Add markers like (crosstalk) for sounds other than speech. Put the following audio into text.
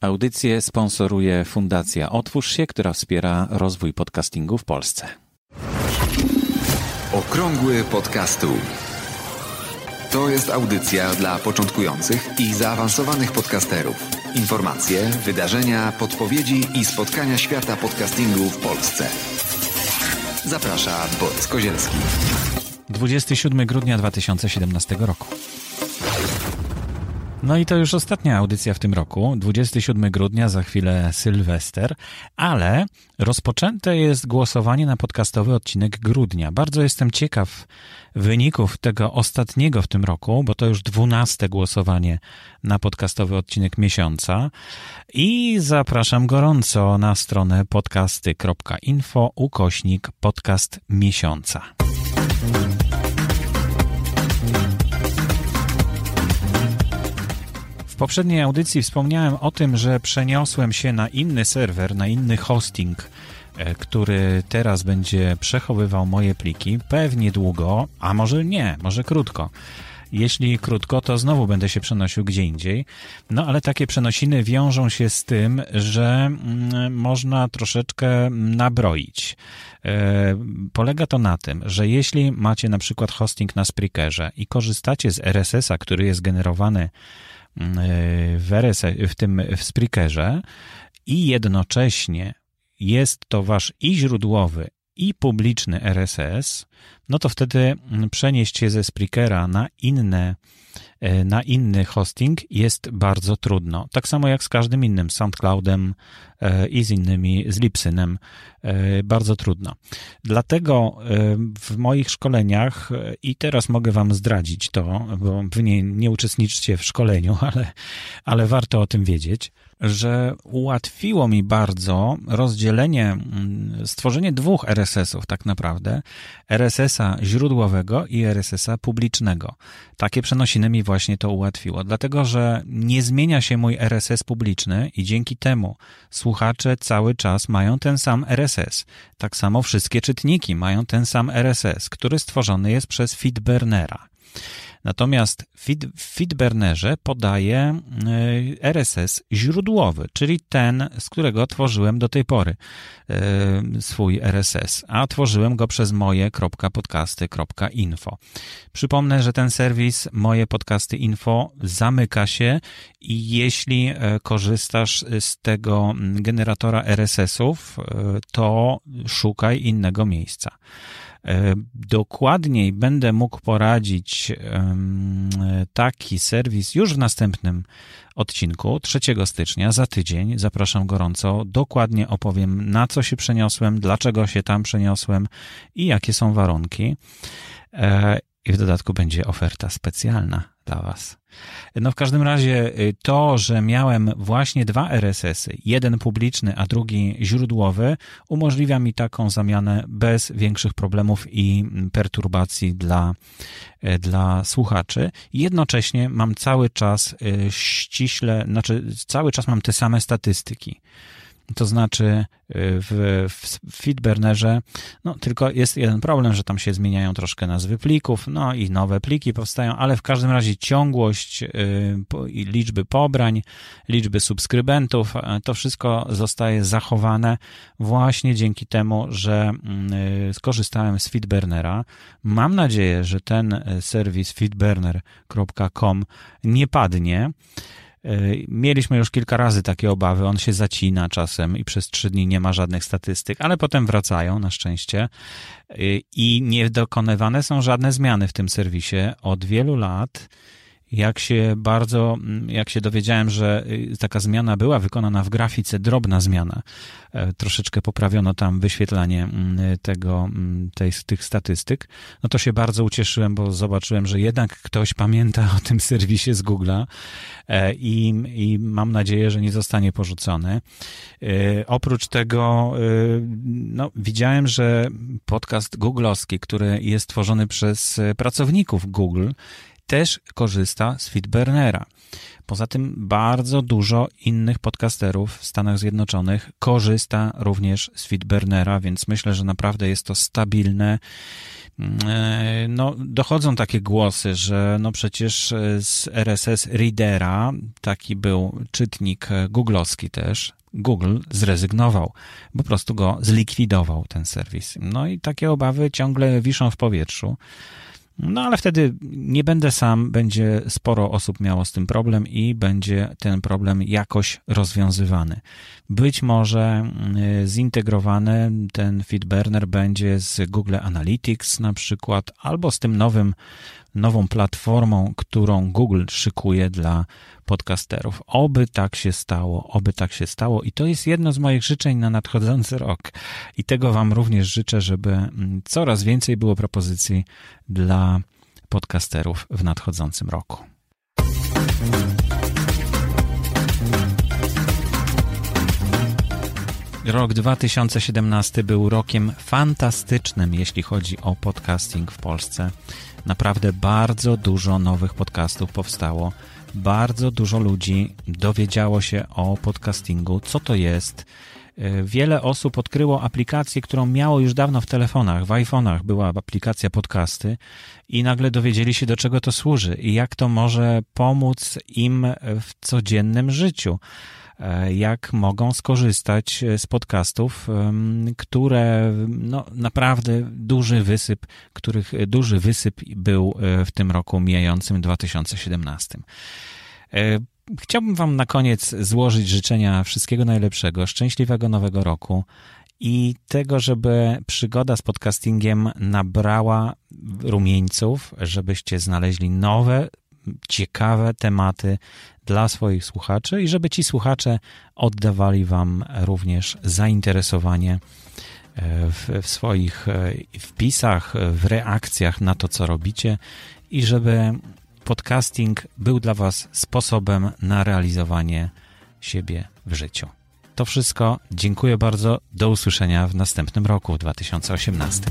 Audycję sponsoruje Fundacja Otwórz się, która wspiera rozwój podcastingu w Polsce. Okrągły podcastu. To jest audycja dla początkujących i zaawansowanych podcasterów. Informacje, wydarzenia, podpowiedzi i spotkania świata podcastingu w Polsce. Zaprasza Borys Kozielski. 27 grudnia 2017 roku. No i to już ostatnia audycja w tym roku, 27 grudnia, za chwilę Sylwester, ale rozpoczęte jest głosowanie na podcastowy odcinek grudnia. Bardzo jestem ciekaw wyników tego ostatniego w tym roku, bo to już 12 głosowanie na podcastowy odcinek miesiąca i zapraszam gorąco na stronę podcasty.info ukośnik podcast miesiąca. Poprzedniej audycji wspomniałem o tym, że przeniosłem się na inny serwer, na inny hosting, e, który teraz będzie przechowywał moje pliki. Pewnie długo, a może nie, może krótko. Jeśli krótko, to znowu będę się przenosił gdzie indziej. No ale takie przenosiny wiążą się z tym, że mm, można troszeczkę nabroić. E, polega to na tym, że jeśli macie na przykład hosting na Spreakerze i korzystacie z RSS-a, który jest generowany w, RS, w tym w Spreakerze i jednocześnie jest to wasz i źródłowy, i publiczny RSS, no to wtedy przenieść się ze Spreakera na inne E, na inny hosting jest bardzo trudno. Tak samo jak z każdym innym, SoundCloudem e, i z innymi, z Lipsynem, e, bardzo trudno. Dlatego w moich szkoleniach, i teraz mogę Wam zdradzić to, bo Wy nie, nie uczestniczcie w szkoleniu, (laughs) ale, ale warto o tym wiedzieć, że ułatwiło mi bardzo rozdzielenie, mm, stworzenie dwóch RSS-ów tak naprawdę, RSS-a źródłowego i RSS-a publicznego. Takie przenosiny mi właśnie to ułatwiło, dlatego że nie zmienia się mój RSS publiczny i dzięki temu słuchacze cały czas mają ten sam RSS. Tak samo wszystkie czytniki mają ten sam RSS, który stworzony jest przez Feedburnera. Natomiast w Feedburnerze podaje y, RSS źródłowy, czyli ten, z którego tworzyłem do tej pory y, swój RSS, a tworzyłem go przez moje.podcasty.info. Przypomnę, że ten serwis Moje Podcasty Info zamyka się i jeśli y, korzystasz z tego generatora RSS-ów, to szukaj innego miejsca. E, dokładniej będę mógł poradzić taki serwis już w następnym odcinku 3 stycznia za tydzień. Zapraszam gorąco. Dokładnie opowiem, na co się przeniosłem, dlaczego się tam przeniosłem i jakie są warunki. I w dodatku będzie oferta specjalna dla Was. No w każdym razie y, to, że miałem właśnie dwa RSS-y, jeden publiczny, a drugi źródłowy, umożliwia mi taką zamianę bez większych problemów i perturbacji dla, y, dla słuchaczy. Jednocześnie mam cały czas y, ściśle, znaczy cały czas mam te same statystyki. To znaczy y, w, w Feedburnerze, no tylko jest jeden problem, że tam się zmieniają troszkę nazwy plików, no i nowe pliki powstają, ale w każdym razie ciągłość y, i liczby pobrań, liczby subskrybentów, to wszystko zostaje zachowane właśnie dzięki temu, że y, skorzystałem z Feedburnera. Mam nadzieję, że ten serwis feedburner.com nie padnie. E, mieliśmy już kilka razy takie obawy, on się zacina czasem i przez trzy dni nie ma żadnych statystyk, ale potem wracają na szczęście. E, i nie dokonywane są żadne zmiany w tym serwisie. Od wielu lat jak się bardzo, mm, jak się dowiedziałem, że y, taka zmiana była wykonana w grafice, drobna zmiana, e, troszeczkę poprawiono tam wyświetlanie mm, tego, mm, tej, tych statystyk, no to się bardzo ucieszyłem, bo zobaczyłem, że jednak ktoś pamięta o tym serwisie z Google'a e, i, i mam nadzieję, że nie zostanie porzucony. E, oprócz tego, no, widziałem, że podcast googlowski, który jest tworzony przez pracowników Google, też korzysta z Feedburnera. Poza tym bardzo dużo innych podcasterów w Stanach Zjednoczonych korzysta również z Feedburnera, więc myślę, że naprawdę jest to stabilne E, no, dochodzą takie głosy, że no przecież z RSS Readera, taki był czytnik googlowski też, Google zrezygnował, po prostu go zlikwidował, ten serwis. No i takie obawy ciągle wiszą w powietrzu. No ale wtedy nie będę sam, będzie sporo osób miało z tym problem i będzie ten problem jakoś rozwiązywany. Być może y, zintegrowany ten Feedburner będzie z Google Analytics na przykład, albo z tym nowym nową platformą, którą Google szykuje dla podcasterów. Oby tak się stało, oby tak się stało. I to jest jedno z moich życzeń na nadchodzący rok. I tego Wam również życzę, żeby mm, coraz więcej było propozycji dla podcasterów w nadchodzącym roku. Rok 2017 był rokiem fantastycznym, jeśli chodzi o podcasting w Polsce. Naprawdę bardzo dużo nowych podcastów powstało. Bardzo dużo ludzi dowiedziało się o podcastingu, co to jest. E, wiele osób odkryło aplikację, którą miało już dawno w telefonach, w iPhone'ach była aplikacja podcasty i nagle dowiedzieli się, do czego to służy i jak to może pomóc im w codziennym życiu. E, jak mogą skorzystać z podcastów, które no, naprawdę duży wysyp, których duży wysyp był e, w tym roku mijającym 2017. E, chciałbym Wam na koniec złożyć życzenia wszystkiego najlepszego, szczęśliwego nowego roku i tego, żeby przygoda z podcastingiem nabrała rumieńców, żebyście znaleźli nowe, ciekawe tematy dla swoich słuchaczy i żeby ci słuchacze oddawali Wam również zainteresowanie e, w, w, swoich e, wpisach, w reakcjach na to, co robicie i żeby podcasting był dla Was sposobem na realizowanie siebie w życiu. To wszystko. Dziękuję bardzo. Do usłyszenia w następnym roku, w 2018.